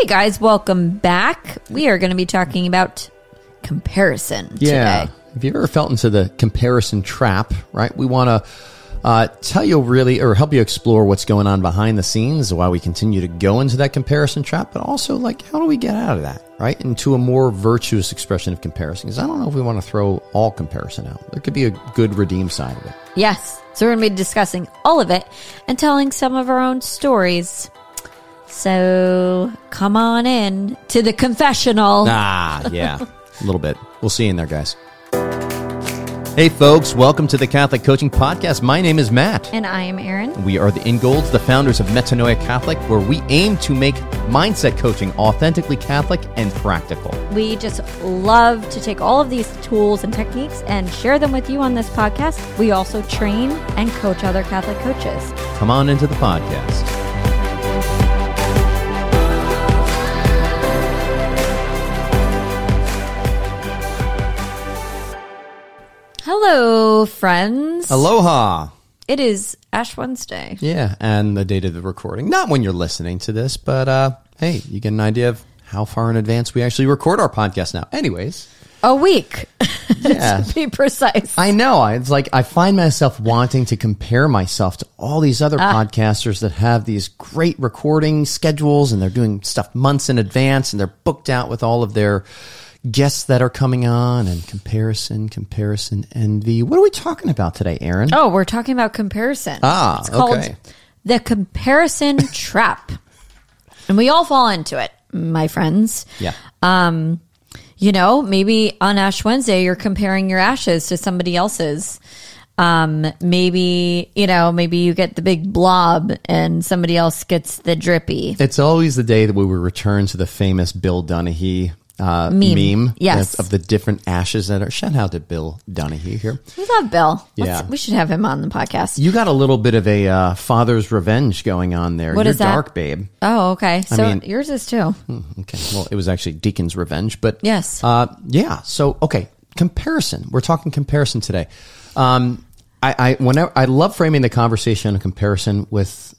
Hey guys, welcome back. We are going to be talking about comparison Yeah. today. Have you ever felt into the comparison trap, right? We want to uh, tell you really, or help you explore what's going on behind the scenes, why we continue to go into that comparison trap, but also like, how do we get out of that, right? Into a more virtuous expression of comparison. Because I don't know if we want to throw all comparison out. There could be a good redeem side of it. Yes. So we're going to be discussing all of it and telling some of our own stories. So come on in to the confessional. Ah, yeah, a little bit. We'll see you in there, guys. Hey, folks, welcome to the Catholic Coaching Podcast. My name is Matt. And I am Erin. We are the Ingolds, the founders of Metanoia Catholic, where we aim to make mindset coaching authentically Catholic and practical. We just love to take all of these tools and techniques and share them with you on this podcast. We also train and coach other Catholic coaches. Come on into the podcast. Hello, friends. Aloha. It is Ash Wednesday. Yeah, and the date of the recording. Not when you're listening to this, but uh, hey, you get an idea of how far in advance we actually record our podcast now. Anyways, A week, yeah. to be precise. I know. I- It's like I find myself wanting to compare myself to all these other podcasters that have these great recording schedules and they're doing stuff months in advance and they're booked out with all of their guests that are coming on and comparison, comparison, envy. What are we talking about today, Erin? Oh, we're talking about comparison. Ah, it's called okay. the comparison trap, and we all fall into it, my friends. Yeah. Um, you know, maybe on Ash Wednesday you're comparing your ashes to somebody else's. Um, maybe you know, maybe you get the big blob and somebody else gets the drippy. It's always the day that we return to the famous Bill Donaghy uh, Meme. meme. Yes. Of the different ashes that are. Shout out to Bill Donaghy here. We love Bill. Let's- Yeah. we should have him on the podcast. You got a little bit of a uh, father's revenge going on there. What You're is that? dark, babe. oh, okay. So mean- yours is too. Okay. Well, it was actually Deacon's revenge, but Yes. uh, yeah. So okay, comparison. We're talking comparison today. Um, I, I whenever I love framing the conversation in comparison with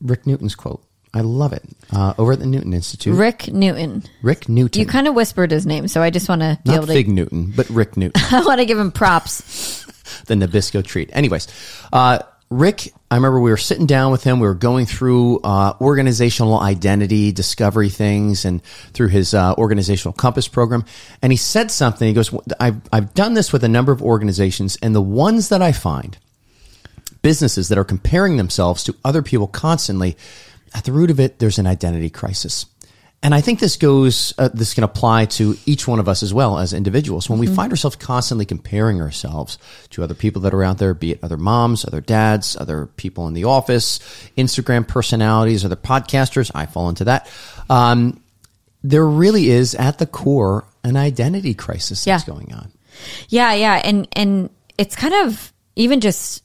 Rick Newton's quote. I love it uh, over at the Newton Institute. Rick Newton. Rick Newton, You kind of whispered his name, so I just want to be not able to. Fig Newton, but Rick Newton, I want to give him props. the Nabisco treat. Anyways, uh, Rick, I remember we were sitting down with him. We were going through uh, organizational identity discovery things and through his uh, organizational compass program. And he said something. He goes, I've, I've done this with a number of organizations, and the ones that I find, businesses that are comparing themselves to other people constantly, at the root of it, there's an identity crisis. And I think this goes, uh, this can apply to each one of us as well as individuals. When we find ourselves constantly comparing ourselves to other people that are out there, be it other moms, other dads, other people in the office, Instagram personalities, other podcasters, I fall into that. Um, there really is at the core an identity crisis that's Yeah. going on. Yeah, yeah, and and it's kind of even just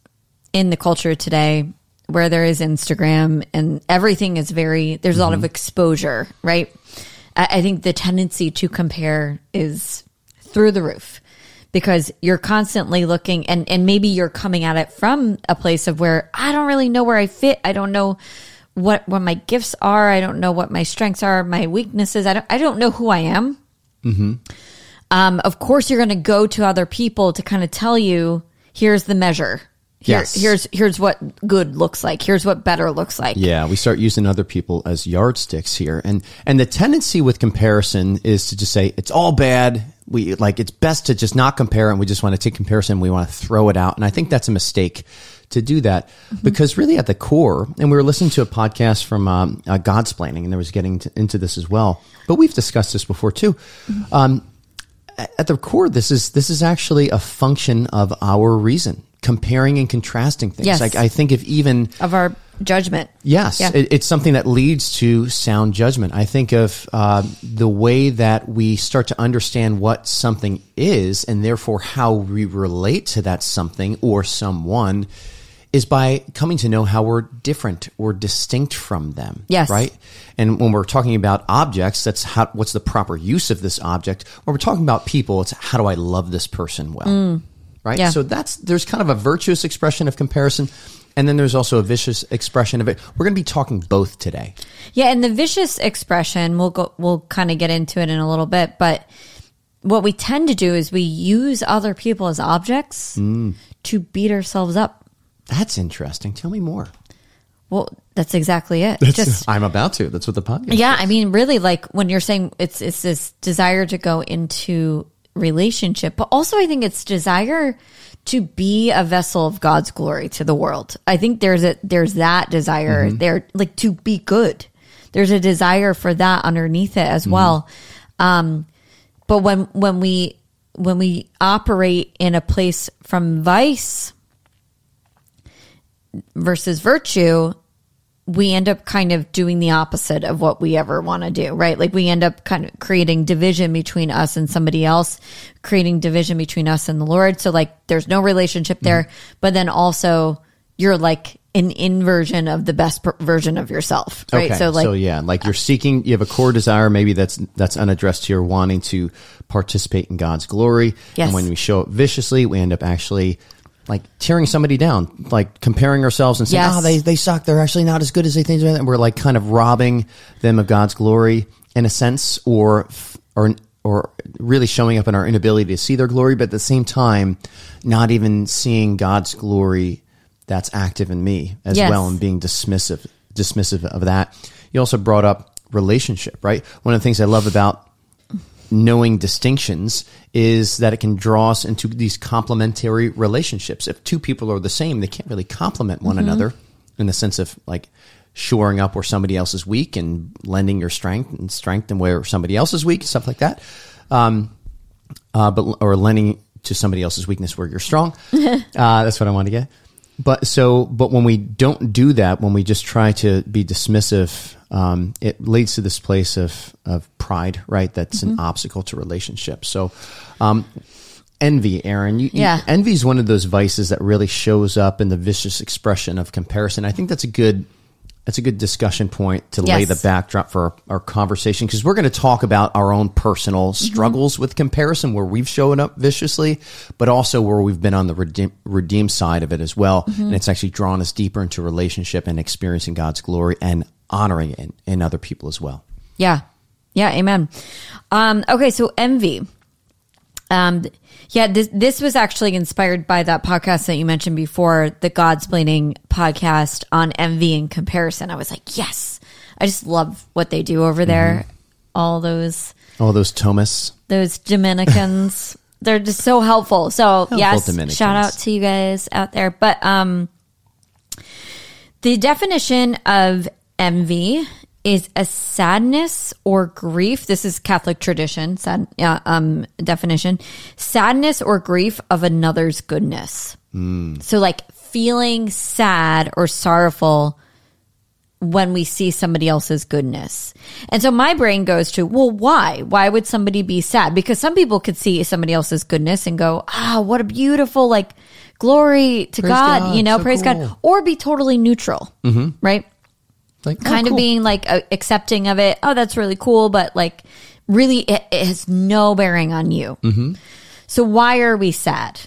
in the culture today where there is Instagram and everything is very there's a lot of exposure, right? I, I think the tendency to compare is through the roof because you're constantly looking and and maybe you're coming at it from a place of where I don't really know where I fit. I don't know what what my gifts are. I don't know what my strengths are, my weaknesses. I don't I don't know who I am. Um, of course, you're going to go to other people to kind of tell you, here's the measure. Here, Yes. Here's here's what good looks like. Here's what better looks like. Yeah, we start using other people as yardsticks here. And and the tendency with comparison is to just say it's all bad. We like it's best to just not compare and we just want to take comparison, we want to throw it out. And I think that's a mistake to do that because really at the core, and we were listening to a podcast from um, uh, Godsplaining, and there was getting to, into this as well. But we've discussed this before too. Um, at the core, this is this is actually a function of our reason, comparing and contrasting things. Yes. Like I think if even Of our judgment. Yes, Yeah. it, it's something that leads to sound judgment. I think of uh, the way that we start to understand what something is, and therefore how we relate to that something or someone, is by coming to know how we're different or distinct from them. Yes. right. And when we're talking about objects, that's how. What's the proper use of this object? When we're talking about people, it's how do I love this person well, right? Yeah. So that's there's kind of a virtuous expression of comparison. And then there's also a vicious expression of it. We're going to be talking both today. Yeah, and the vicious expression, we'll go we'll kind of get into it in a little bit, but what we tend to do is we use other people as objects Mm. to beat ourselves up. That's interesting. Tell me more. Well, that's exactly it. Just I'm about to. That's what the podcast. yeah, I mean, really, like when you're saying it's it's this desire to go into relationship, but also I think it's desire to be a vessel of God's glory to the world. I think there's a there's that desire there, like to be good. There's a desire for that underneath it as well. Um, but when when we when we operate in a place from vice versus virtue, we end up kind of doing the opposite of what we ever want to do, right? Like we end up kind of creating division between us and somebody else, creating division between us and the Lord. So like there's no relationship there, mm-hmm. but then also you're like an inversion of the best per- version of yourself, right? Okay. So like so yeah, like you're seeking, you have a core desire, maybe that's that's unaddressed here, wanting to participate in God's glory. Yes. And when we show up viciously, we end up actually like tearing somebody down, like comparing ourselves and saying, ah, Yes. "Oh, they they suck. They're actually not as good as they think." And we're like kind of robbing them of God's glory in a sense, or or or really showing up in our inability to see their glory, but at the same time, not even seeing God's glory that's active in me as Yes. well, and being dismissive dismissive of that. You also brought up relationship, right? One of the things I love about knowing distinctions is that it can draw us into these complementary relationships. If two people are the same, they can't really complement one another in the sense of like shoring up where somebody else is weak and lending your strength and strength and where somebody else is weak, stuff like that. Um, uh, but or lending to somebody else's weakness where you're strong. uh, that's what I want to get. But so, but when we don't do that, when we just try to be dismissive, um, it leads to this place of of pride, right? That's an obstacle to relationships. So, um, envy, Erin. You, Yeah. envy is one of those vices that really shows up in the vicious expression of comparison. I think that's a good that's a good discussion point to lay the backdrop for our, our conversation because we're going to talk about our own personal Mm-hmm. struggles with comparison where we've shown up viciously, but also where we've been on the redeem, redeem side of it as well. Mm-hmm. And it's actually drawn us deeper into relationship and experiencing God's glory and honoring it in, in other people as well. Yeah. Yeah. Amen. Um, okay. So envy. Um, yeah, this, this was actually inspired by that podcast that you mentioned before, the Godsplaining podcast on envy and comparison. I was like, yes, I just love what they do over there. All those, All those Thomas. those Dominicans, they're just so helpful. So yes, Dominicans. shout out to you guys out there. But, um, the definition of envy is a sadness or grief. This is Catholic tradition, sad, uh, um, definition. Sadness or grief of another's goodness. So, like feeling sad or sorrowful when we see somebody else's goodness. And so my brain goes to, well, why? Why would somebody be sad? Because some people could see somebody else's goodness and go, ah, what a beautiful, like, glory to God, God, you know, so praise cool. God, or be totally neutral, right? Like kind oh, of being like uh, accepting of it. Oh, that's really cool, but like really, it, it has no bearing on you. Mm-hmm. So why are we sad?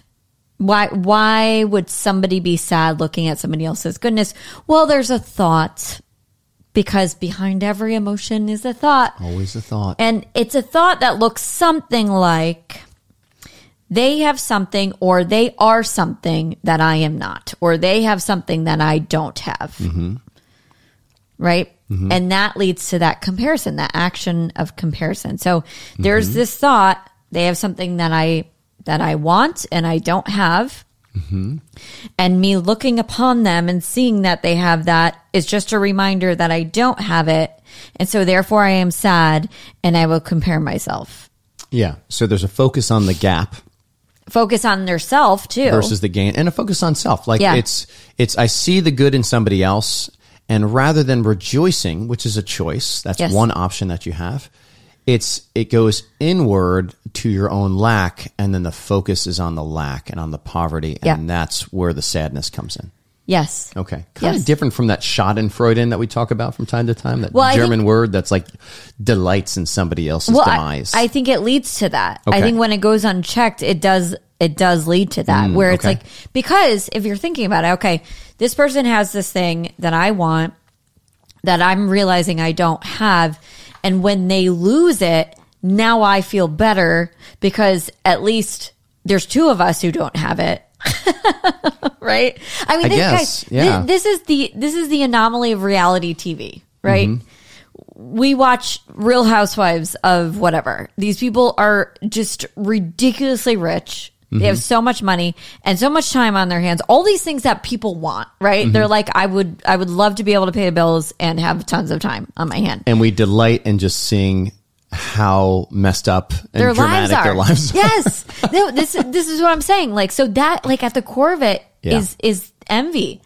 Why why would somebody be sad looking at somebody else's goodness? Well, there's a thought because behind every emotion is a thought. always a thought. And it's a thought that looks something like they have something or they are something that I am not, or they have something that I don't have. Right. Mm-hmm. And that leads to that comparison, that action of comparison. So there's mm-hmm. this thought, they have something that I, that I want and I don't have. Mm-hmm. And me looking upon them and seeing that they have that is just a reminder that I don't have it. And so therefore I am sad and I will compare myself. yeah. So there's a focus on the gap Focus on their self too. versus the gain and a focus on self. Like Yeah. it's it's I see the good in somebody else and rather than rejoicing, which is a choice, that's Yes. one option that you have. It's it goes inward to your own lack and then the focus is on the lack and on the poverty and Yeah. that's where the sadness comes in. yes. Okay. Kind Yes. of different from that Schadenfreude in that we talk about from time to time, that Well, German think- word that's like delights in somebody else's Well, I, demise. I think it leads to that. I think when it goes unchecked, it does it does lead to that mm, where it's okay. like because if you're thinking about it, okay, this person has this thing that I want that I'm realizing I don't have. And when they lose it, now I feel better because at least there's two of us who don't have it. right? I mean, I this, guess, guys, yeah. this is the this is the anomaly of reality TV, right? Mm-hmm. We watch Real Housewives of whatever. These people are just ridiculously rich. They Mm-hmm. have so much money and so much time on their hands. All these things that people want, right? Mm-hmm. They're like, I would, I would love to be able to pay the bills and have tons of time on my hand. and we delight in just seeing how messed up and their lives dramatic are. their lives are. yes. No, this this is what I'm saying. Like so that like at the core of it is Yeah. is envy.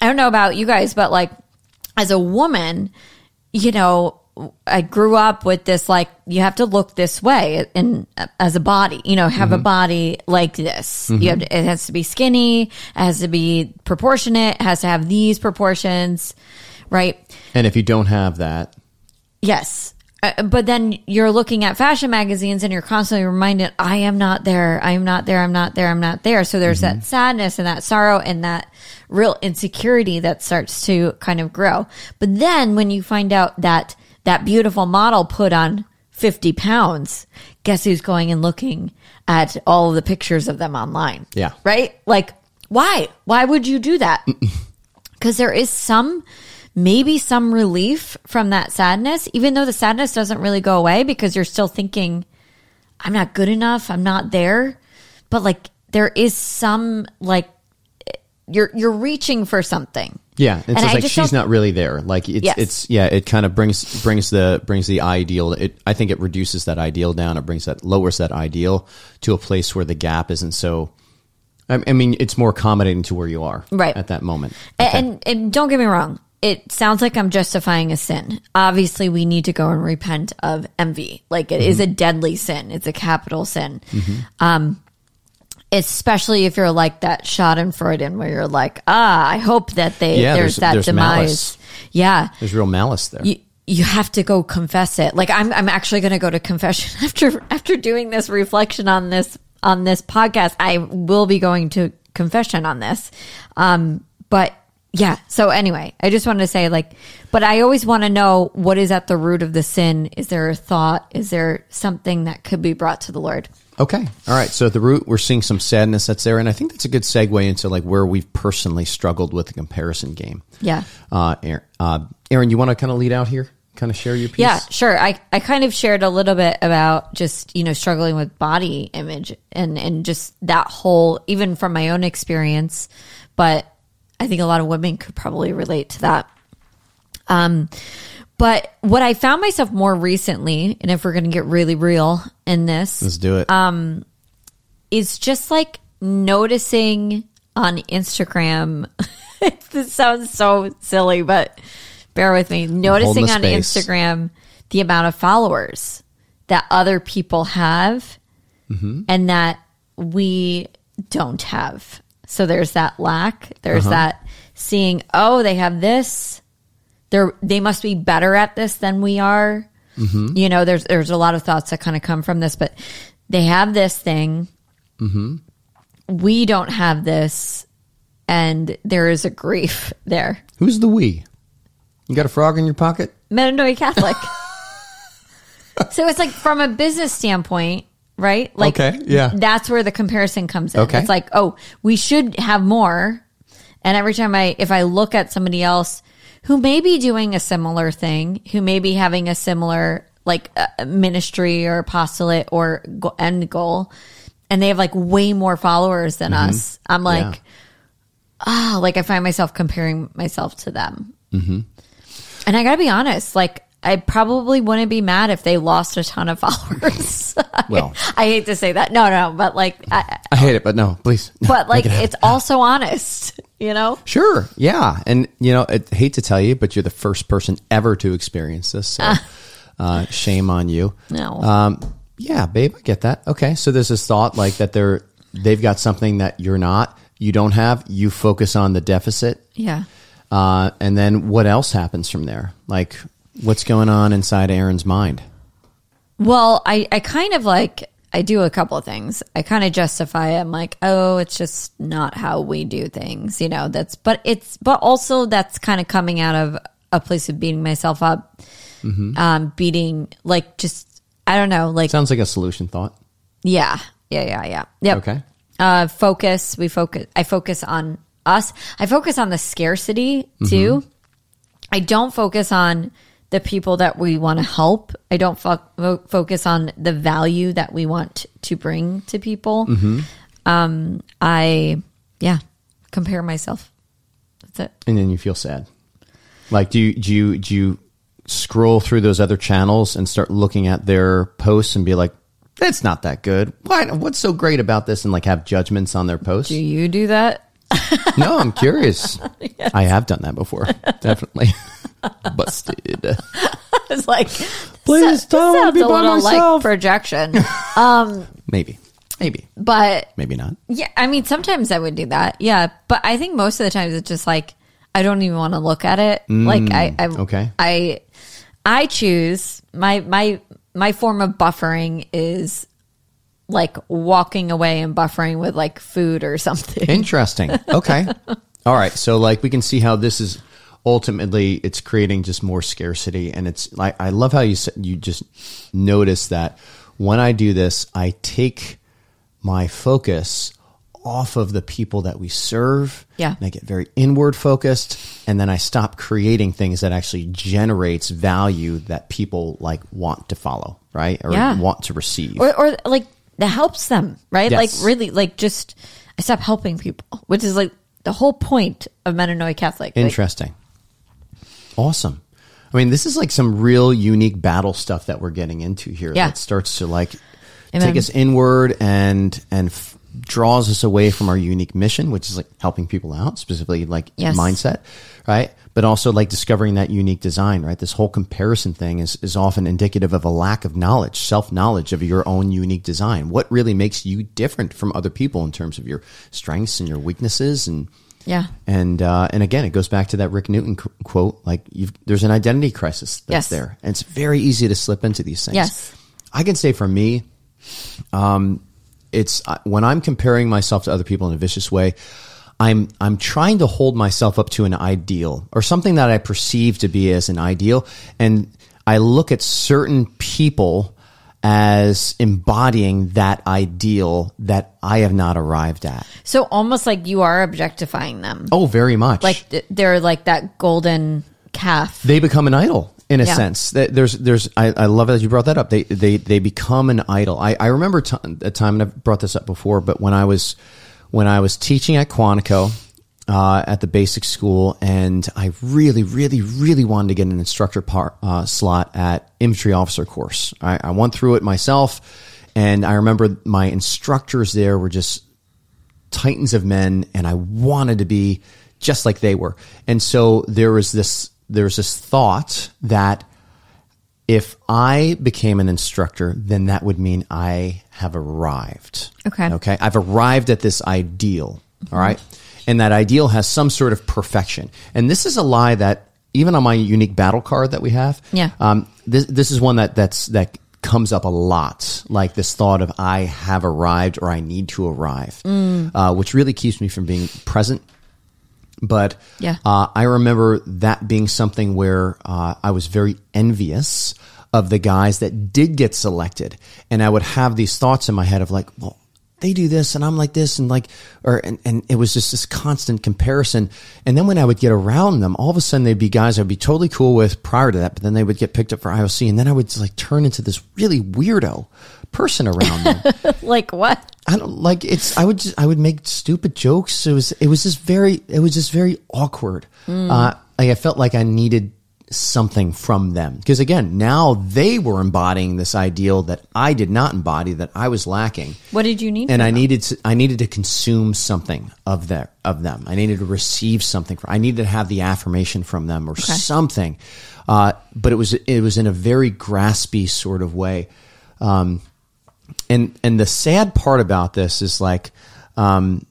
I don't know about you guys, but like as a woman, you know, I grew up with this like you have to look this way and as a body, you know, have Mm-hmm. a body like this. You have to, it has to be skinny, it has to be proportionate, it has to have these proportions, right? And if you don't have that, Yes. Uh, but then you're looking at fashion magazines and you're constantly reminded, I am not there. I am not there. I'm not there. I'm not there. So there's that sadness and that sorrow and that real insecurity that starts to kind of grow. But then when you find out that that beautiful model put on 50 pounds, guess who's going and looking at all of the pictures of them online? Yeah. Right? Like, why? Why would you do that? because there is some maybe some relief from that sadness even though the sadness doesn't really go away because you're still thinking i'm not good enough i'm not there but like there is some like you're you're reaching for something yeah, it's And just I like she's don't- really there. Like it's Yes. it's yeah, it kind of brings brings the brings the ideal. It I think it reduces that ideal down. It brings that lowers that ideal to a place where the gap isn't so. I I mean, it's more accommodating to where you are Right. at that moment. Okay. And, and don't get me wrong. It sounds like I'm justifying a sin. Obviously, we need to go and repent of envy. Like it is Mm-hmm. a deadly sin. It's a capital sin. Um, especially if you're like that Schadenfreude, where you're like, ah, I hope that they Yeah, there's, there's- that there's demise. malice. Yeah, There's real malice there. you you have to go confess it. Like I'm I'm actually going to go to confession after after doing this reflection on this on this podcast. I will be going to confession on this. Um but yeah, so anyway, I just wanted to say like but I always want to know what is at the root of the sin. Is there a thought? Is there something that could be brought to the Lord? Okay. All right. So at the root, we're seeing some sadness that's there, and I think that's a good segue into like where we've personally struggled with the comparison game. Yeah. Uh, Erin, uh, Erin you want to kind of lead out here? Kind of share your piece. Yeah, sure. I, I kind of shared a little bit about just, you know, struggling with body image and, and just that whole, even from my own experience. But I think a lot of women could probably relate to that. Um, but what I found myself more recently, and if we're going to get really real in this, Let's do it. Um, is just like noticing on Instagram. this sounds so silly, but bear with me. Noticing on space. Instagram the amount of followers that other people have Mm-hmm. and that we don't have. So there's that lack. There's Uh-huh. that seeing, oh, they have this. They're they must be better at this than we are. Mm-hmm. You know, there's there's a lot of thoughts that kind of come from this, but they have this thing. Mm-hmm. We don't have this, and there is a grief there. Who's the we? You got a frog in your pocket? Metanoia Catholic. so it's like from a business standpoint, right? Like, Okay, yeah. that's where the comparison comes in. Okay. It's like, oh, we should have more. And every time I, if I look at somebody else who may be doing a similar thing, who may be having a similar like uh, ministry or apostolate or go- end goal, and they have like way more followers than us, I'm like, Mm-hmm. Yeah. ah, like I find myself comparing myself to them. Mm-hmm. And I gotta be honest, like I probably wouldn't be mad if they lost a ton of followers. Well. I, hate to say that. No, no, but like, I, I hate it, but no, please. but like, it it's also honest, you know? Sure. Yeah. And, you know, I hate to tell you, but you're the first person ever to experience this. So, uh, shame on you. No. Um, yeah, babe, I get that. Okay. So there's this thought like that they're, they've got something that you're not, you don't have, you focus on the deficit. Yeah. Uh, and then what else happens from there? Like what's going on inside Erin's mind? Well, I, I kind of like, I do a couple of things. I kind of justify it. I'm like, oh, it's just not how we do things, you know. That's but it's but also that's kind of coming out of a place of beating myself up, um, beating like just I don't know, like Sounds like a solution thought. yeah, yeah, yeah, yeah. Yep. Okay. Uh, focus. We focus. I focus on us. I focus on the scarcity too. I don't focus on the people that we want to help. I don't fo- fo- focus on the value that we want to bring to people. Um, I yeah, compare myself. That's it. And then you feel sad. Like, do you, do you, do you scroll through those other channels and start looking at their posts and be like, it's not that good. Why? What's so great about this? And like have judgments on their posts? Do you do that? No, I'm curious. I have done that before. Definitely. Busted. It's like Please this don't be a by little myself. like projection. Um, maybe. Maybe. but Maybe not. Yeah, I mean, sometimes I would do that. Yeah, but I think most of the times it's just like I don't even want to look at it. like I, I, okay. I, I choose my my my form of buffering is like walking away and buffering with like food or something. Interesting. Okay. All right. So like we can see how this is ultimately it's creating just more scarcity and it's like I love how you said you just notice that when I do this I take my focus off of the people that we serve. Yeah. And I get very inward focused and then I stop creating things that actually generates value that people like want to follow, right? Or Yeah. want to receive. or or like that helps them, right? Yes. Like really, like just I stop helping people, which is like the whole point of Metanoia Catholic. Like, Interesting. Awesome. I mean, this is like some real unique battle stuff that we're getting into here. Yeah. That starts to like Amen. take us inward and and f- draws us away from our unique mission, which is like helping people out, specifically like Yes. mindset, right? But also like discovering that unique design, right? This whole comparison thing is is often indicative of a lack of knowledge, self knowledge of your own unique design. What really makes you different from other people in terms of your strengths and your weaknesses and yeah, and uh, and again, it goes back to that Rick Newton qu- quote: like you've, there's an identity crisis that's Yes. there, and it's very easy to slip into these things. Yes. I can say for me, um, it's uh, when I'm comparing myself to other people in a vicious way. I'm I'm trying to hold myself up to an ideal or something that I perceive to be as an ideal, and I look at certain people as embodying that ideal that I have not arrived at. so almost like you are objectifying them. Oh, very much. like they're like that golden calf. they become an idol in a Yeah. sense. There's, there's, I, I love that you brought that up. They, they, they become an idol. I, I remember t- a time, and I've brought this up before, but when I was, when I was teaching at Quantico, uh, at the basic school, and I really, really, really wanted to get an instructor par, uh, slot at infantry officer course. I, I went through it myself, and I remember my instructors there were just titans of men and I wanted to be just like they were. And so there was this there's this thought that if I became an instructor, then that would mean I have arrived. Okay. Okay. I've arrived at this ideal. All right. And that ideal has some sort of perfection. And this is a lie that even on my unique battle card that we have, Yeah. um, this this is one that that's that comes up a lot, like this thought of I have arrived or I need to arrive, uh, which really keeps me from being present. But Yeah. uh, I remember that being something where uh, I was very envious of the guys that did get selected, and I would have these thoughts in my head of like, well, they do this and I'm like this and like or and, and it was just this constant comparison. And then when I would get around them, all of a sudden they'd be guys I'd be totally cool with prior to that, but then they would get picked up for IOC and then I would just like turn into this really weirdo person around them. like what? I don't like it's I would just I would make stupid jokes. It was it was just very it was just very awkward. Uh like I felt like I needed something from them. Because again, now they were embodying this ideal that I did not embody, that I was lacking What did you need? and I them? needed to, I needed to consume something of their of them. I needed to receive something. From, I needed to have the affirmation from them or something. Uh, but it was it was in a very graspy sort of way. Um, and and the sad part about this is like, um,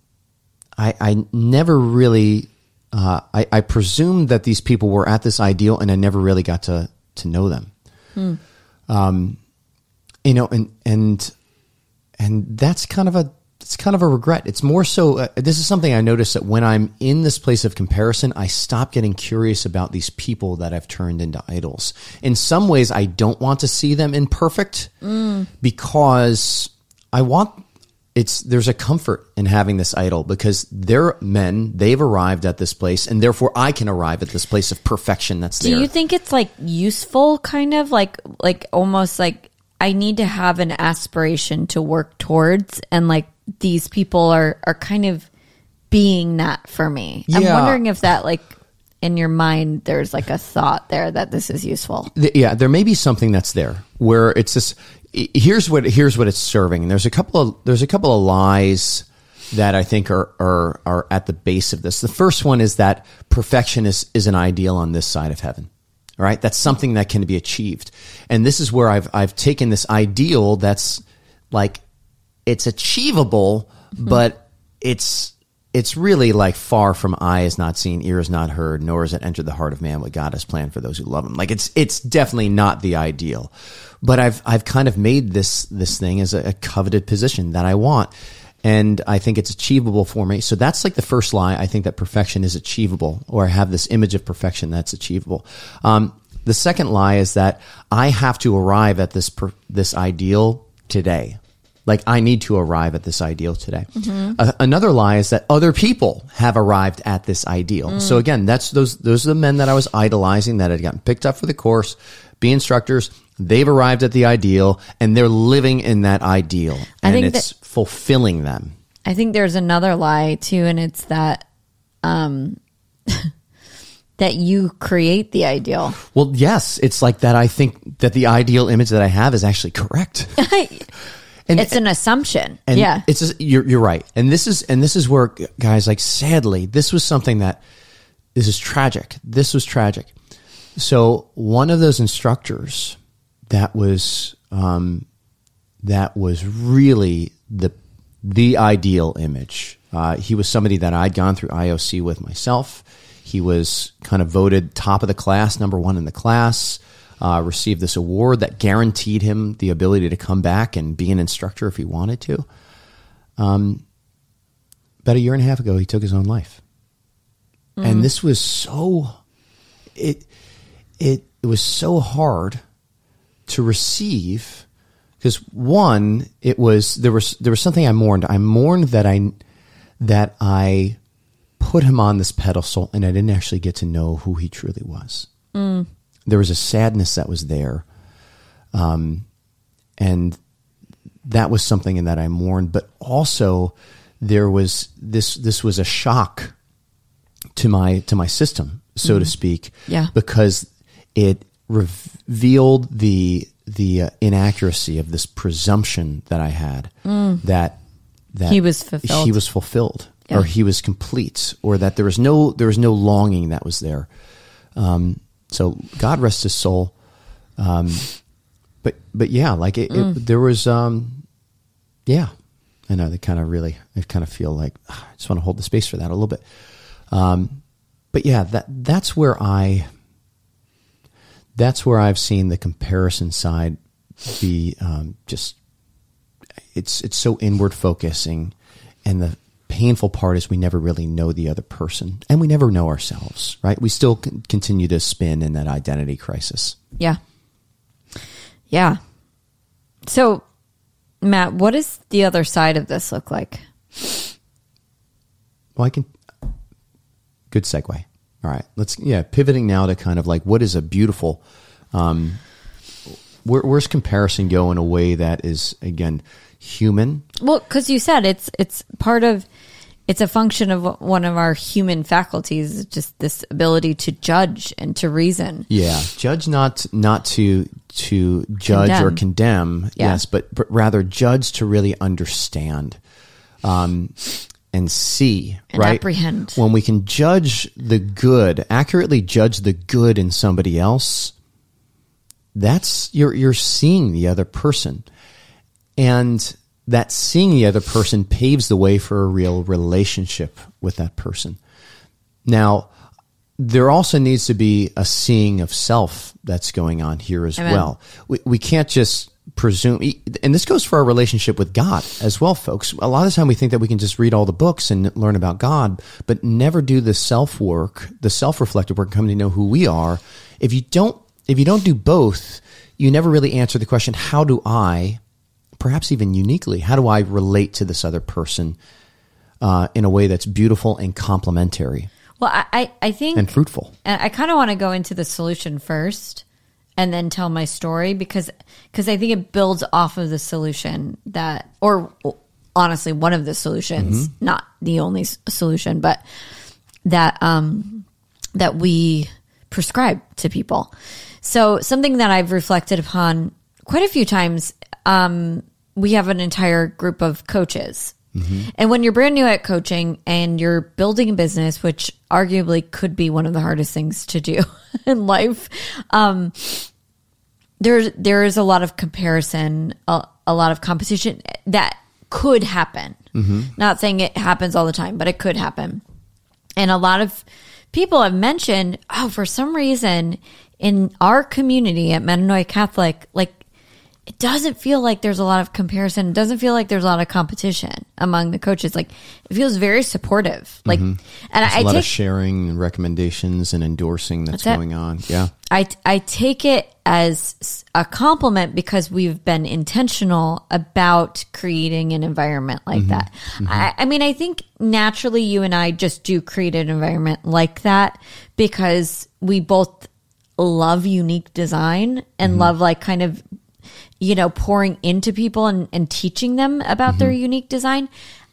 I I never really. Uh, I, I presumed that these people were at this ideal, and I never really got to to know them. Um, you know, and and and that's kind of a it's kind of a regret. It's more so. Uh, this is something I noticed that when I'm in this place of comparison, I stop getting curious about these people that I've turned into idols. In some ways, I don't want to see them imperfect mm. because I want it's there's a comfort in having this idol because they're men they've arrived at this place and therefore i can arrive at this place of perfection that's do there. you think it's like useful kind of? Like like almost like i need to have an aspiration to work towards and like these people are are kind of being that for me. I'm wondering if that like in your mind there's like a thought there that this is useful. Yeah there may be something that's there where it's this here's what here's what it's serving. And there's a couple of there's a couple of lies that I think are are are at the base of this. The first one is that perfection is is an ideal on this side of heaven. All right, that's something that can be achieved. And this is where I've I've taken this ideal that's like it's achievable, mm-hmm. but it's it's really like far from eye is not seen, ear is not heard, nor has it entered the heart of man what God has planned for those who love him. Like it's it's definitely not the ideal. But I've I've kind of made this this thing as a, a coveted position that I want. And I think it's achievable for me. So that's like the first lie. I think that perfection is achievable, or I have this image of perfection that's achievable. Um, the second lie is that I have to arrive at this per, this ideal today. Like I need to arrive at this ideal today. Mm-hmm. Uh, another lie is that other people have arrived at this ideal. Mm. So again, that's those those are the men that I was idolizing that had gotten picked up for the course, be instructors. They've arrived at the ideal and they're living in that ideal, and it's that, fulfilling them. I think there's another lie too, and it's that um, that you create the ideal. Well, yes, it's like that. I think that the ideal image that I have is actually correct. And, it's an assumption. And yeah, it's just, you're you're right. And this is and this is where guys like sadly this was something that this is tragic. This was tragic. So one of those instructors that was um, that was really the the ideal image. Uh, he was somebody that I'd gone through IOC with myself. He was kind of voted top of the class, number one in the class uh, received this award that guaranteed him the ability to come back and be an instructor if he wanted to. Um, about a year and a half ago, he took his own life, mm. and this was so it it it was so hard to receive because one, it was there was there was something I mourned. I mourned that I that I put him on this pedestal and I didn't actually get to know who he truly was. Mm there was a sadness that was there. Um, and that was something that I mourned, but also there was this, this was a shock to my, to my system, so mm-hmm. to speak. Yeah. Because it revealed the, the uh, inaccuracy of this presumption that I had mm. that, that he was fulfilled. He was fulfilled. Yeah. Or he was complete, or that there was no there was no longing that was there. Um, so God rest his soul. Um, but but yeah, like it, mm. it, there was um, yeah, I know they kind of really I kind of feel like ah, I just want to hold the space for that a little bit. Um, but yeah, that that's where I that's where I've seen the comparison side be um, just it's it's so inward focusing, and the painful part is we never really know the other person and we never know ourselves, right? We still continue to spin in that identity crisis. Yeah. Yeah. So, Matt, what does the other side of this look like? Well, I can. Good segue. All right. Let's, yeah, pivoting now to kind of like what is a beautiful, um, where, where's comparison go in a way that is, again, human? Well, because you said it's it's part of it's a function of one of our human faculties, just this ability to judge and to reason. Yeah, judge not not to to judge condemn. or condemn. Yeah. Yes, but, but rather judge to really understand. Um, and see, and right? Apprehend. When we can judge the good, accurately judge the good in somebody else, that's you're you're seeing the other person. And that seeing the other person paves the way for a real relationship with that person. Now, there also needs to be a seeing of self that's going on here as Amen. well. We, we can't just presume, and this goes for our relationship with God as well, folks. A lot of the time we think that we can just read all the books and learn about God, but never do the self work, the self reflective work, coming to know who we are. If you don't, if you don't do both, you never really answer the question, how do I, perhaps even uniquely, how do I relate to this other person uh, in a way that's beautiful and complementary Well, I, I, I think and fruitful? And I kind of want to go into the solution first and then tell my story because because I think it builds off of the solution that or honestly one of the solutions, not the only solution, but that um that we prescribe to people. So something that I've reflected upon quite a few times um we have an entire group of coaches and when you're brand new at coaching and you're building a business, which arguably could be one of the hardest things to do in life, um, there there is a lot of comparison, a, a lot of competition that could happen. Not saying it happens all the time, but it could happen. And a lot of people have mentioned, oh, for some reason in our community at Metanoia Catholic, like it doesn't feel like there's a lot of comparison. It doesn't feel like there's a lot of competition among the coaches. Like it feels very supportive. Like, mm-hmm. and Mm-hmm. There's I, a lot take of sharing and recommendations and endorsing that's, That's it. going on. Yeah. I, I take it as a compliment because we've been intentional about creating an environment like mm-hmm. that. Mm-hmm. I, I mean, I think naturally you and I just do create an environment like that because we both love unique design and love like kind of, you know, pouring into people and, and teaching them about their mm-hmm. unique design.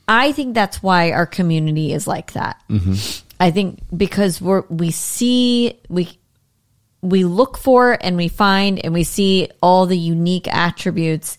I think that's why our community is like that. Mm-hmm. I think because we're, we see, we, we look for and we find and we see all the unique attributes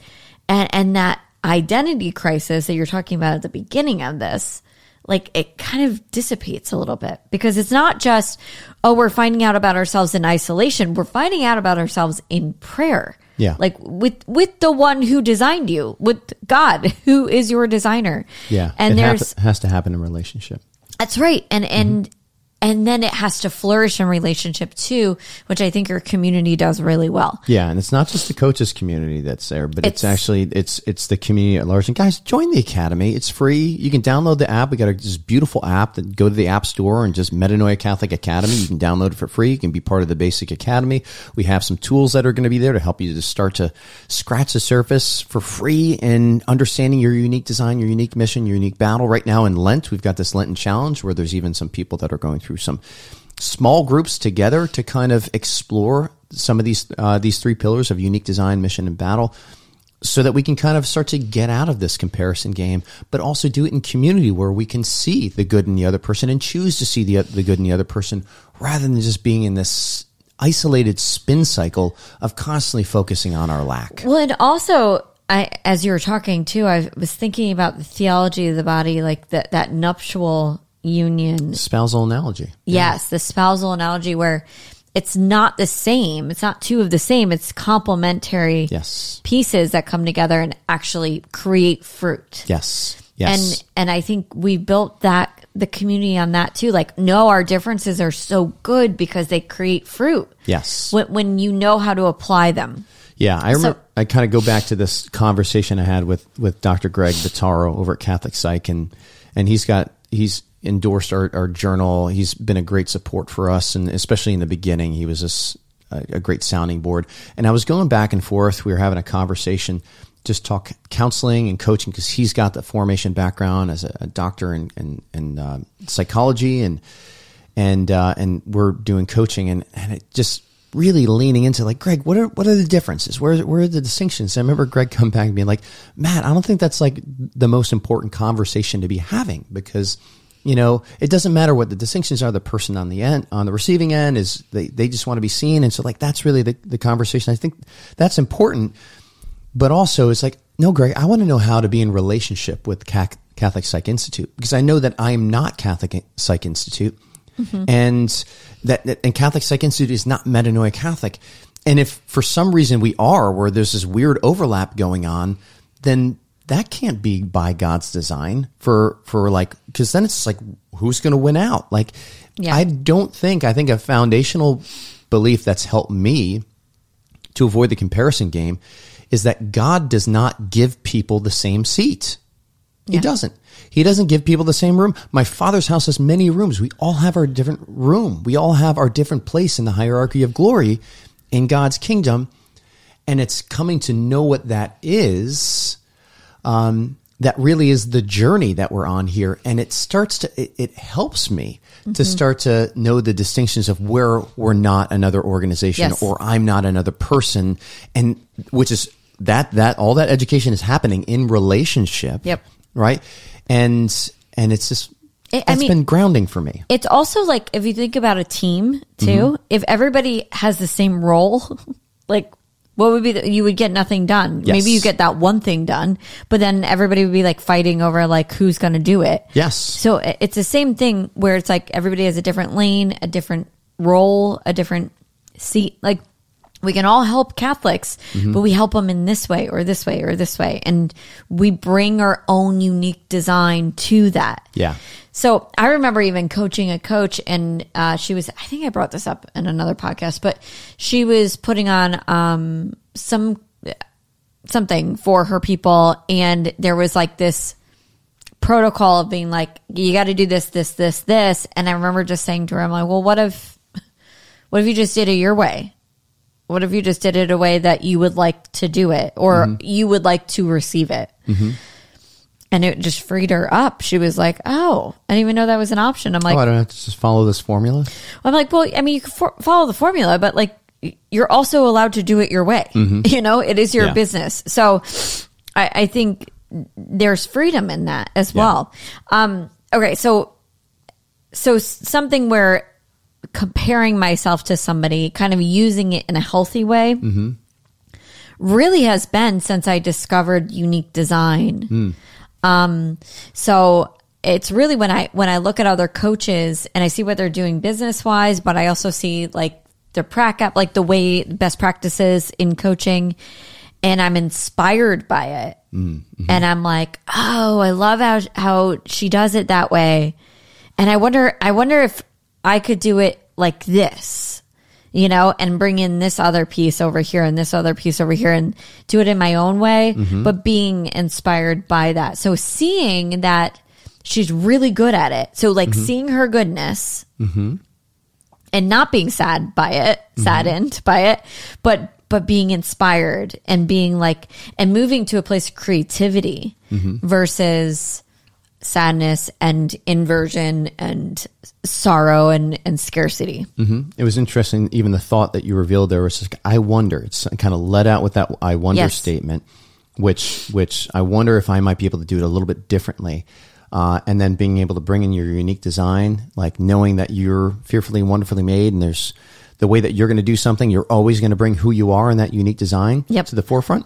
and, and that identity crisis that you're talking about at the beginning of this like it kind of dissipates a little bit because it's not just oh we're finding out about ourselves in isolation we're finding out about ourselves in prayer Yeah. like with with the one who designed you with god who is your designer Yeah. and it there's hap- has to happen in relationship. that's right. And and mm-hmm. And then it has to flourish in relationship too, which I think your community does really well. Yeah, and it's not just the coaches community that's there, but it's, It's- actually it's it's the community at large. And guys, join the academy. It's free. You can download the app. We got a, this beautiful app that go to the app store and just Metanoia Catholic Academy. You can download it for free. You can be part of the basic academy. We have some tools that are going to be there to help you to start to scratch the surface for free and understanding your unique design, your unique mission, your unique battle. Right now in Lent, we've got this Lenten challenge where there's even some people that are going through some small groups together to kind of explore some of these uh, these three pillars of unique design, mission, and battle, so that we can kind of start to get out of this comparison game, but also do it in community where we can see the good in the other person and choose to see the the good in the other person, rather than just being in this isolated spin cycle of constantly focusing on our lack. Well, and also, I as you were talking too, I was thinking about the theology of the body, like that that nuptial union. Spousal analogy. Yes, the spousal analogy where it's not the same. It's not two of the same. It's complementary Yes. pieces that come together and actually create fruit. Yes. Yes. And and I think we built that the community on that too. Like, no, our differences are so good because they create fruit. yes. When, when you know how to apply them. Yeah, I remember. So- I kind of go back to this conversation I had with with Dr. Greg Bottaro over at Catholic Psych, and and he's got he's endorsed our, our journal. He's been a great support for us, and especially in the beginning, he was a, a great sounding board. And I was going back and forth. We were having a conversation, just talk counseling and coaching because he's got the formation background as a, a doctor in in, in uh, psychology and and uh, and we're doing coaching and and it just really leaning into like Greg, what are what are the differences? Where where are the distinctions? I remember Greg come back and being like, Matt, I don't think that's like the most important conversation to be having because you know it doesn't matter what the distinctions are. The person on the end on the receiving end is they they just want to be seen, and so like that's really the the conversation. I think that's important, but also it's like no, Greg, I want to know how to be in relationship with Catholic Psych Institute because I know that I am not Catholic Psych Institute mm-hmm. and that, that and Catholic Psych Institute is not metanoia Catholic. And if for some reason we are, where there's this weird overlap going on, then that can't be by God's design for for like because then it's like who's going to win out? Like Yeah. I don't think I think a foundational belief that's helped me to avoid the comparison game is that God does not give people the same seat. He Yeah. doesn't. He doesn't give people the same room. My father's house has many rooms. We all have our different room. We all have our different place in the hierarchy of glory in God's kingdom. And it's coming to know what that is. Um, that really is the journey that we're on here. And it starts to, it, it helps me to start to know the distinctions of where we're not another organization Yes. or I'm not another person. And which is that, that all that education is happening in relationship Yep. right? And and it's just I- I mean- been grounding for me. It's also like if you think about a team too, Mm-hmm. if everybody has the same role, like what would be the, you would get nothing done. Yes. Maybe you get that one thing done, but then everybody would be like fighting over like who's going to do it. Yes. So it's the same thing where it's like everybody has a different lane, a different role, a different seat. Like we can all help Catholics, Mm-hmm. but we help them in this way or this way or this way. And we bring our own unique design to that. Yeah. So I remember even coaching a coach, and uh, she was, I think I brought this up in another podcast, but she was putting on um, some something for her people, and there was like this protocol of being like, you got to do this, this, this, this. And I remember just saying to her, I'm like, well, what if, what if you just did it your way? What if you just did it a way that you would like to do it or mm-hmm. you would like to receive it? Mm-hmm. And it just freed her up. She was like, "Oh, I didn't even know that was an option." I'm like, oh, I don't have to just follow this formula. I'm like, well, I mean, you can for- follow the formula, but like, you're also allowed to do it your way. Mm-hmm. You know, it is your Yeah. business. So, I, I think there's freedom in that as well. Um, okay, so, so something where comparing myself to somebody, kind of using it in a healthy way, mm-hmm. really has been since I discovered unique design. Mm. Um, so it's really when I when I look at other coaches and I see what they're doing business wise, but I also see like their prac like the way best practices in coaching, and I'm inspired by it. Mm, mm-hmm. And I'm like, oh, I love how how she does it that way, and I wonder I wonder if I could do it like this you know, and bring in this other piece over here and this other piece over here and do it in my own way, mm-hmm. but being inspired by that. So seeing that she's really good at it. So like mm-hmm. seeing her goodness mm-hmm. and not being sad by it, saddened by it, but but being inspired and being like and moving to a place of creativity versus sadness and inversion and sorrow and, and scarcity. It was interesting, even the thought that you revealed there was, just, I wonder. It's kind of let out with that I wonder Yes. statement, which which I wonder if I might be able to do it a little bit differently. Uh, and then being able to bring in your unique design, like knowing that you're fearfully and wonderfully made, and there's the way that you're going to do something, you're always going to bring who you are in that unique design Yep. to the forefront.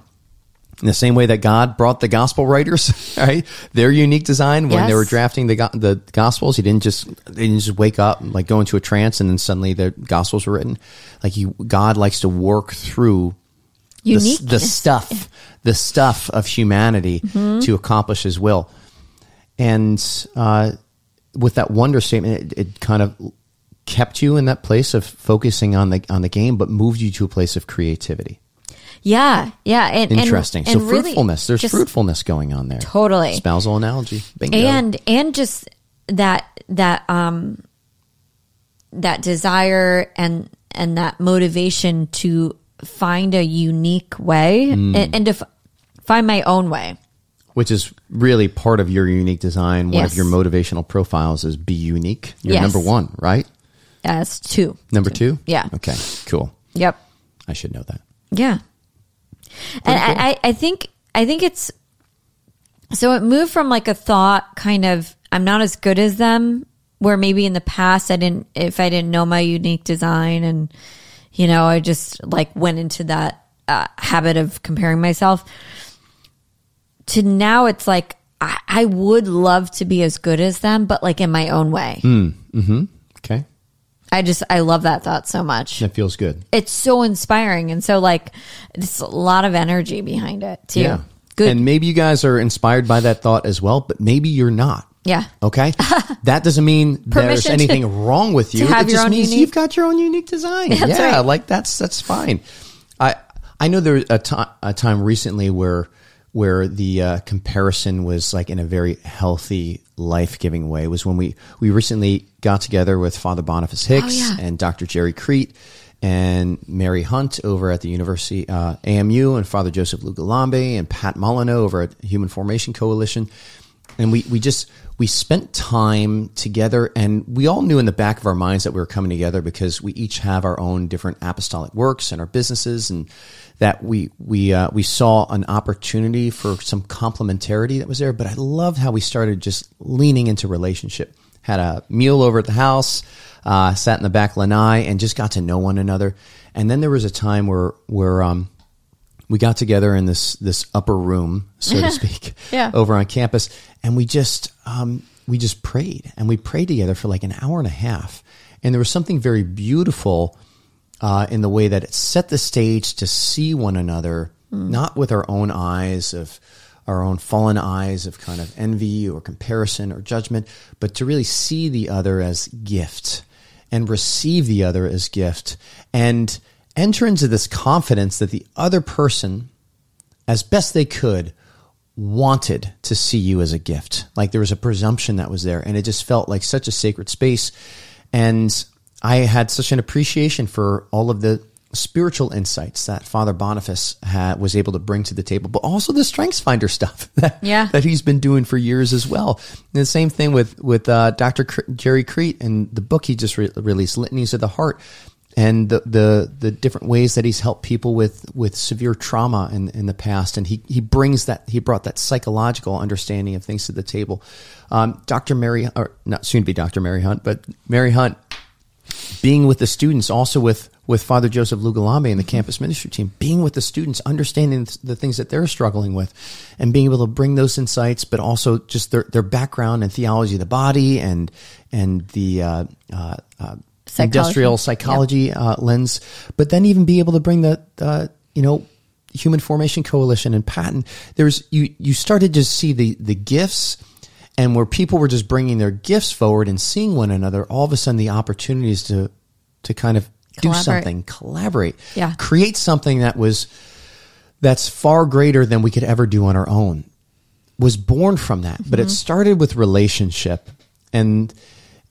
In the same way that God brought the gospel writers, right? Their unique design when they were drafting the the gospels, he didn't just they didn't just wake up like go into a trance and then suddenly the gospels were written. Like you, God likes to work through the, the stuff, the stuff of humanity Mm-hmm. to accomplish His will. And uh, with that wonder statement, it, it kind of kept you in that place of focusing on the on the game, but moved you to a place of creativity. Yeah, yeah, and and- Interesting. And, so really fruitfulness. There's just- fruitfulness going on there. Totally. Spousal analogy. Bingo. and and just that that um that desire and and that motivation to find a unique way Mm. and, and to f- find my own way. which is really part of your unique design. One Yes. of your motivational profiles is be unique. You're Yes. number one, right? As two. Number two? Yeah. Okay, cool. Yep. I should know that. Yeah. And I, I, I think I think it's so it moved from like a thought kind of I'm not as good as them where maybe in the past I didn't if I didn't know my unique design and you know I just like went into that uh, habit of comparing myself to now it's like I, I would love to be as good as them but like in my own way. Okay, I just I love that thought so much It feels good. it's so inspiring and so like it's a lot of energy behind it too. Yeah. Good. And maybe you guys are inspired by that thought as well, but maybe you're not. yeah. Okay, that doesn't mean there's Permission to- anything wrong with you. it just means unique- you've got your own unique design. That's yeah, right. like that's that's fine. I I know there was a time recently where where the uh, comparison was like in a very healthy, life giving way. Was when we we recently got together with Father Boniface Hicks yeah. and Dr. Gerry Crete and Mary Hunt over at the University uh, AMU and Father Joseph Lugalambe and Pat Molyneux over at Human Formation Coalition. And we, we just, we spent time together and we all knew in the back of our minds that we were coming together because we each have our own different apostolic works and our businesses and that we, we, uh, we saw an opportunity for some complementarity that was there. But I loved how we started just leaning into relationship. Had a meal over at the house, uh, sat in the back lanai and just got to know one another. And then there was a time where, where, um, we got together in this this upper room, so to speak, Yeah. over on campus, and we just um, we just prayed, and we prayed together for like an hour and a half, and there was something very beautiful uh, in the way that it set the stage to see one another, not with our own eyes of our own fallen eyes of kind of envy or comparison or judgment, but to really see the other as gift and receive the other as gift. And enter into this confidence that the other person, as best they could, wanted to see you as a gift. Like there was a presumption that was there, and it just felt like such a sacred space. And I had such an appreciation for all of the spiritual insights that Father Boniface had, was able to bring to the table, but also the Strengths Finder stuff that, Yeah. that he's been doing for years as well. And the same thing with with uh, Dr. Cr- Gerry Crete and the book he just re- released, Litanies of the Heart, and the, the the different ways that he's helped people with with severe trauma in in the past, and he he brings that he brought that psychological understanding of things to the table. Um, Dr. Mary, or not soon to be Dr. Mary Hunt, but Mary Hunt being with the students, also with with Father Joseph Lugalambe and the campus ministry team, being with the students, understanding the things that they're struggling with, and being able to bring those insights, but also just their their background and theology of the body and and the uh, uh, uh, Psychology. industrial psychology uh, lens, but then even be able to bring the uh, you know Human Formation Coalition and patent. There's you you started to see the the gifts and where people were just bringing their gifts forward and seeing one another, all of a sudden the opportunities to to kind of do something, collaborate, Yeah. create something that was that's far greater than we could ever do on our own was born from that. But it started with relationship and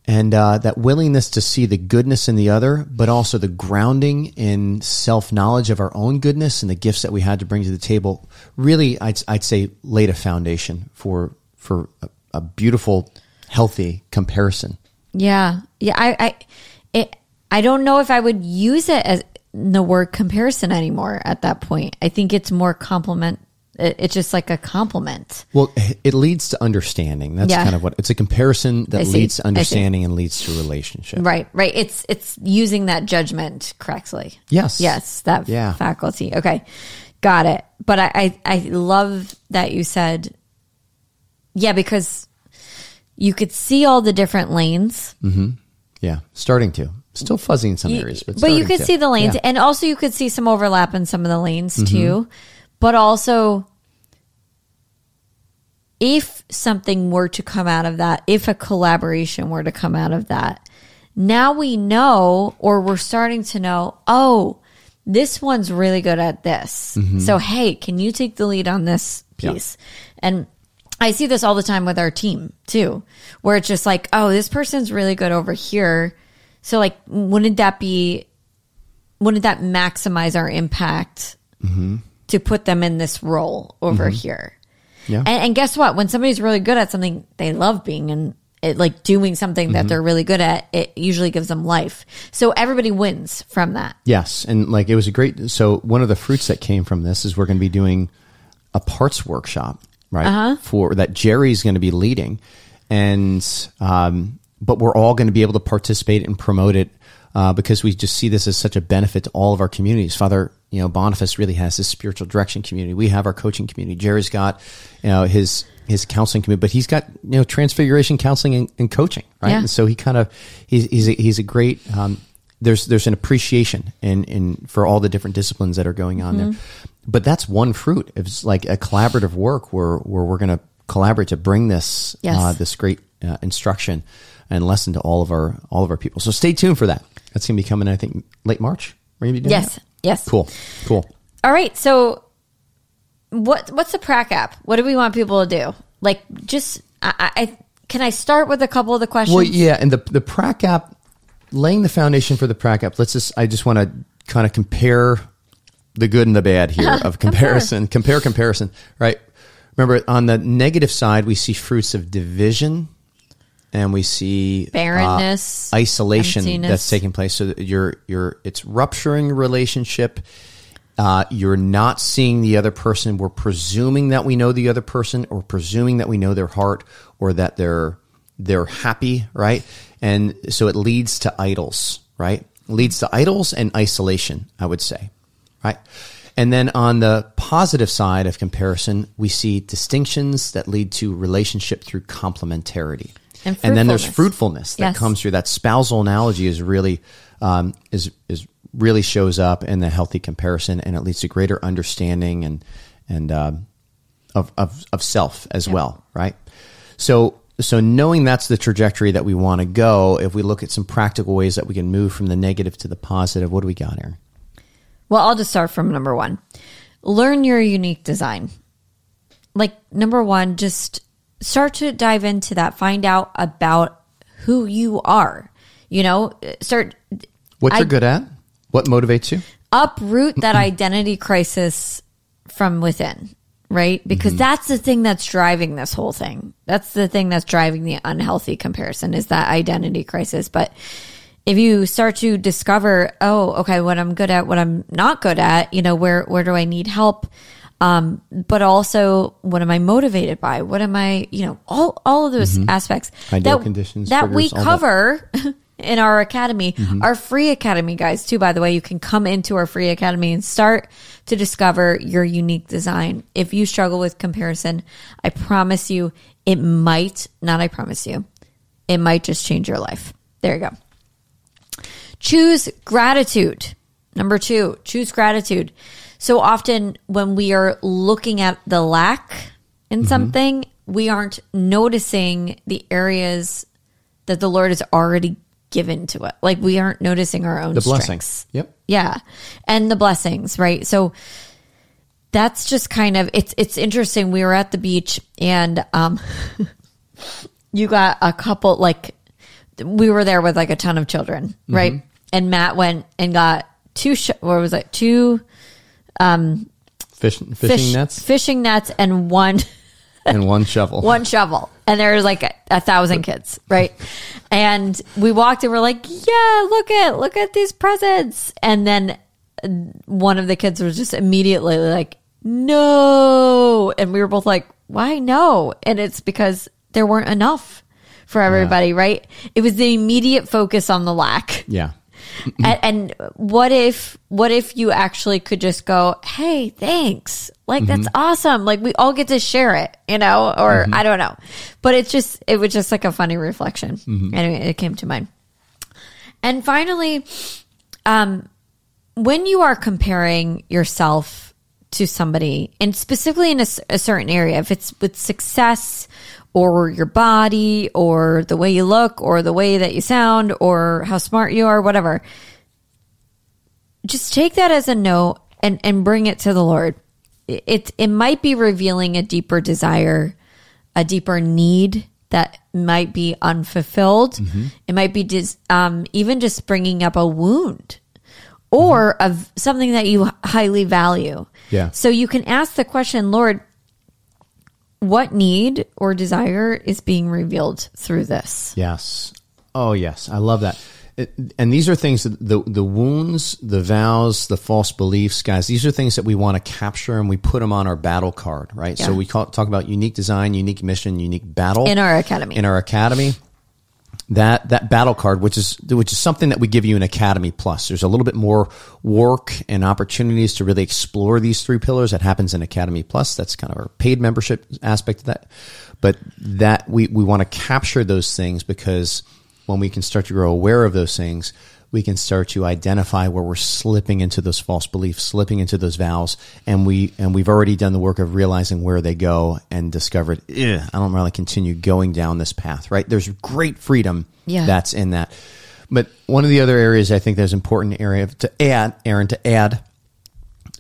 and uh, that willingness to see the goodness in the other, but also the grounding in self knowledge of our own goodness and the gifts that we had to bring to the table. Really, I'd, I'd say laid a foundation for for a, a beautiful, healthy comparison. Yeah. Yeah. I, I, it, I don't know if I would use it as the word comparison anymore at that point. I think it's more compliment. It- It's just like a compliment. Well, it leads to understanding. That's Yeah. kind of what it's a comparison that leads to understanding and leads to relationship. Right. Right. It's, it's using that judgment correctly. Yes. Yes. That Yeah. faculty. Okay. Got it. But I, I, I love that you said, yeah, because you could see all the different lanes. Yeah, starting to. Still fuzzy in some areas, but but you could to. see the lanes Yeah. and also you could see some overlap in some of the lanes Mm-hmm. too but also if something were to come out of that if a collaboration were to come out of that now we know or we're starting to know oh this one's really good at this so hey can you take the lead on this Mm-hmm. Yeah. piece and I see this all the time with our team too, where it's just like, oh, this person's really good over here. So like, wouldn't that be, wouldn't that maximize our impact to put them in this role over here? Yeah. And, and guess what? When somebody's really good at something, they love being in it, like doing something that they're really good at. It usually gives them life. So everybody wins from that. Yes, and like it was a great. So one of the fruits that came from this is we're going to be doing a parts workshop, right? Uh-huh. For that Gerry's going to be leading, and um, but we're all going to be able to participate and promote it uh, because we just see this as such a benefit to all of our communities. Father, you know, Boniface really has his spiritual direction community. We have our coaching community. Gerry's got, you know, his his counseling community, but he's got you know transfiguration counseling and, and coaching, right? Yeah. And so he kind of he's he's a, he's a great. Um, there's there's an appreciation in in for all the different disciplines that are going on there, but that's one fruit. It's like a collaborative work where where we're going to collaborate to bring this Yes. uh, this great uh, instruction and lesson to all of our all of our people. So stay tuned for that. That's going to be coming, I think, late March. We're going to be doing Yes. that. Yes. Cool. Cool. All right. So, what what's the prac app? What do we want people to do? Like, just I, I can I start with a couple of the questions? Well, yeah, and the the prac app, laying the foundation for the prac app. Let's just. I just want to kind of compare the good and the bad here of comparison. compare comparison, right? Remember, on the negative side, we see fruits of division, and we see uh, Barrenness, isolation emptiness. that's taking place. So you're you're it's rupturing a relationship. Uh, you're not seeing the other person. We're presuming that we know the other person, or presuming that we know their heart, or that they're they're happy, right? And so it leads to idols, right? leads to idols and isolation. I would say, right? And then on the positive side of comparison, we see distinctions that lead to relationship through complementarity. And then there's fruitfulness. that Yes. comes through. That spousal analogy is really um, is is really shows up in the healthy comparison, and it leads to greater understanding and and um, of, of of self as well, right? So so knowing that's the trajectory that we want to go, if we look at some practical ways that we can move from the negative to the positive, what do we got, Erin? Well, I'll just start from number one. Learn your unique design. Like number one, just start to dive into that. Find out about who you are. You know, start What you're good at, what motivates you. uproot that mm-hmm. identity crisis from within, right? Because mm-hmm. that's the thing that's driving this whole thing. That's the thing that's driving the unhealthy comparison is that identity crisis. But if you start to discover, oh, okay, what I'm good at, what I'm not good at, you know, where where do I need help? Um, but also what am I motivated by? What am I, you know, all all of those aspects Ideal that, conditions, that we triggers, that. cover in our academy, our free academy, guys, too, by the way. You can come into our free academy and start to discover your unique design. If you struggle with comparison, I promise you, it might, not I promise you, it might just change your life. There you go. Choose gratitude. Number two, choose gratitude. So often when we are looking at the lack in something, we aren't noticing the areas that the Lord has already given to it. Like we aren't noticing our own The blessings. Yep. Yeah. And the blessings, right? So that's just kind of it's it's interesting. We were at the beach and um you got a couple like we were there with like a ton of children, right? And Matt went and got two sh- what was it? Two Um, fish, fishing fish nets? fishing nets and one and one shovel. one shovel. And there was like a, a thousand kids right? And we walked and we're like yeah look at look at these presents. And then one of the kids was just immediately like no. And we were both like why no? And it's because there weren't enough for everybody right? It was the immediate focus on the lack. Yeah. and, and what if what if you actually could just go hey thanks. Like that's mm-hmm. awesome. Like we all get to share it you know or mm-hmm. i don't know. But it's just it was just like a funny reflection. Mm-hmm. Anyway it came to mind. And finally um when you are comparing yourself to somebody and specifically in a certain area if it's with success or your body or the way you look or the way that you sound or how smart you are whatever. Just take that as a note and and bring it to the lord. It it, might be revealing a deeper desire a deeper need that might be unfulfilled. It might be just um, even just bringing up a wound or of something that you highly value. Yeah. so you can ask the question lord what need or desire is being revealed through this Yes. Oh, yes. I love that. It, and these are things that the the wounds, the vows, the false beliefs, guys. These are things that we want to capture and we put them on our battle card, right? So we call, talk about unique design, unique mission, unique battle in our academy in our academy. That that battle card, which is which is something that we give you in Academy Plus. There's a little bit more work and opportunities to really explore these three pillars. That happens in Academy Plus. That's kind of our paid membership aspect of that. But that we we want to capture those things because when we can start to grow aware of those things, we can start to identify where we're slipping into those false beliefs, slipping into those vows, and we and we've already done the work of realizing where they go and discovered, "Ugh, I don't really continue going down this path. Right? There's great freedom Yeah. that's in that. But one of the other areas I think there's important area to add, Erin, to add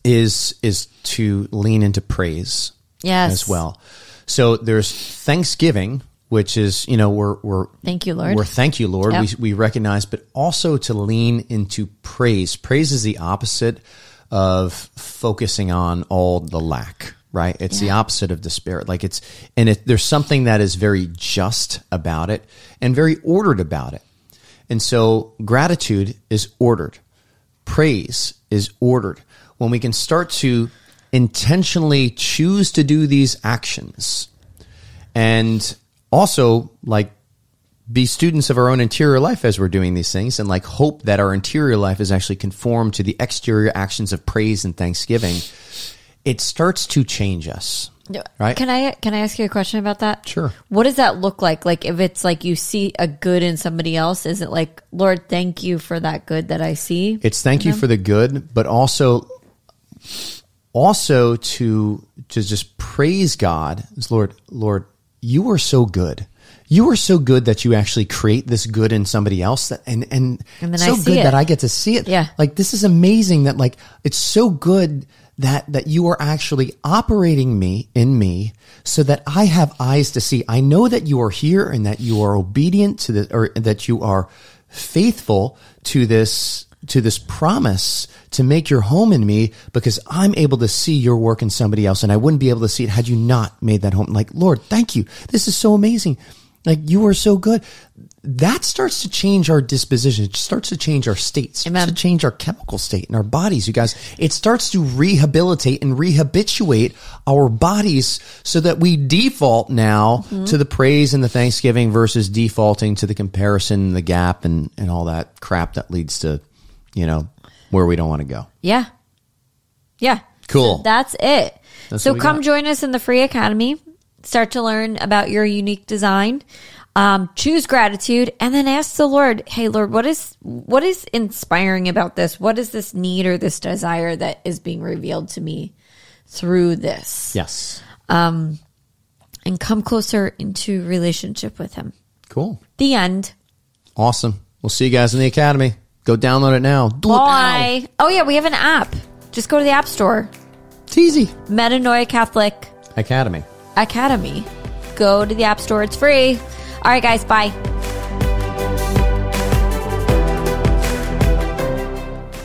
is is to lean into praise Yes. as well. So there's Thanksgiving, which is you know we're we're Thank you, Lord. We're thank you, Lord. Yep. We we recognize, but also to lean into praise. Praise is the opposite of focusing on all the lack. Right? It's the opposite of despair. Like it's and it, there's something that is very just about it and very ordered about it. And so gratitude is ordered. Praise is ordered. When we can start to intentionally choose to do these actions and also like be students of our own interior life as we're doing these things and like hope that our interior life is actually conformed to the exterior actions of praise and thanksgiving, it starts to change us. Right? Can I can I ask you a question about that? Sure. What does that look like? Like if it's like you see a good in somebody else, is it like, Lord, thank you for that good that I see? It's thank you for the good, but also also to to just praise God as Lord, Lord, you are so good. You are so good that you actually create this good in somebody else that and and, And so good it. that I get to see it. Yeah. Like this is amazing that like it's so good that that you are actually operating me in me so that I have eyes to see. I know that you are here and that you are obedient to the or that you are faithful to this to this promise to make your home in me because I'm able to see your work in somebody else and I wouldn't be able to see it had you not made that home. Like, Lord, thank you. This is so amazing. Like you are so good. That starts to change our disposition. It starts to change our states. It starts Amen. to change our chemical state in our bodies, you guys. It starts to rehabilitate and rehabituate our bodies so that we default now mm-hmm. to the praise and the thanksgiving versus defaulting to the comparison, the gap and, and all that crap that leads to, you know, where we don't want to go. Yeah. Yeah. Cool. So that's it. That's so come got. join us in the free academy. Start to learn about your unique design. Um, choose gratitude and then ask the Lord, Hey Lord, what is, what is inspiring about this? What is this need or this desire that is being revealed to me through this? Yes. Um and come closer into relationship with him. Cool. The end. Awesome. We'll see you guys in the academy. Go download it now. Do it now. Oh yeah, we have an app. Just go to the app store. It's easy. Metanoia Catholic Academy. Academy. Go to the App Store. It's free. All right, guys. Bye.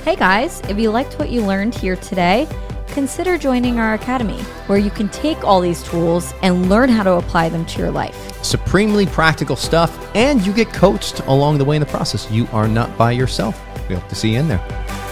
Hey, guys. If you liked what you learned here today, consider joining our Academy, where you can take all these tools and learn how to apply them to your life. Supremely practical stuff, and you get coached along the way in the process. You are not by yourself. We hope to see you in there.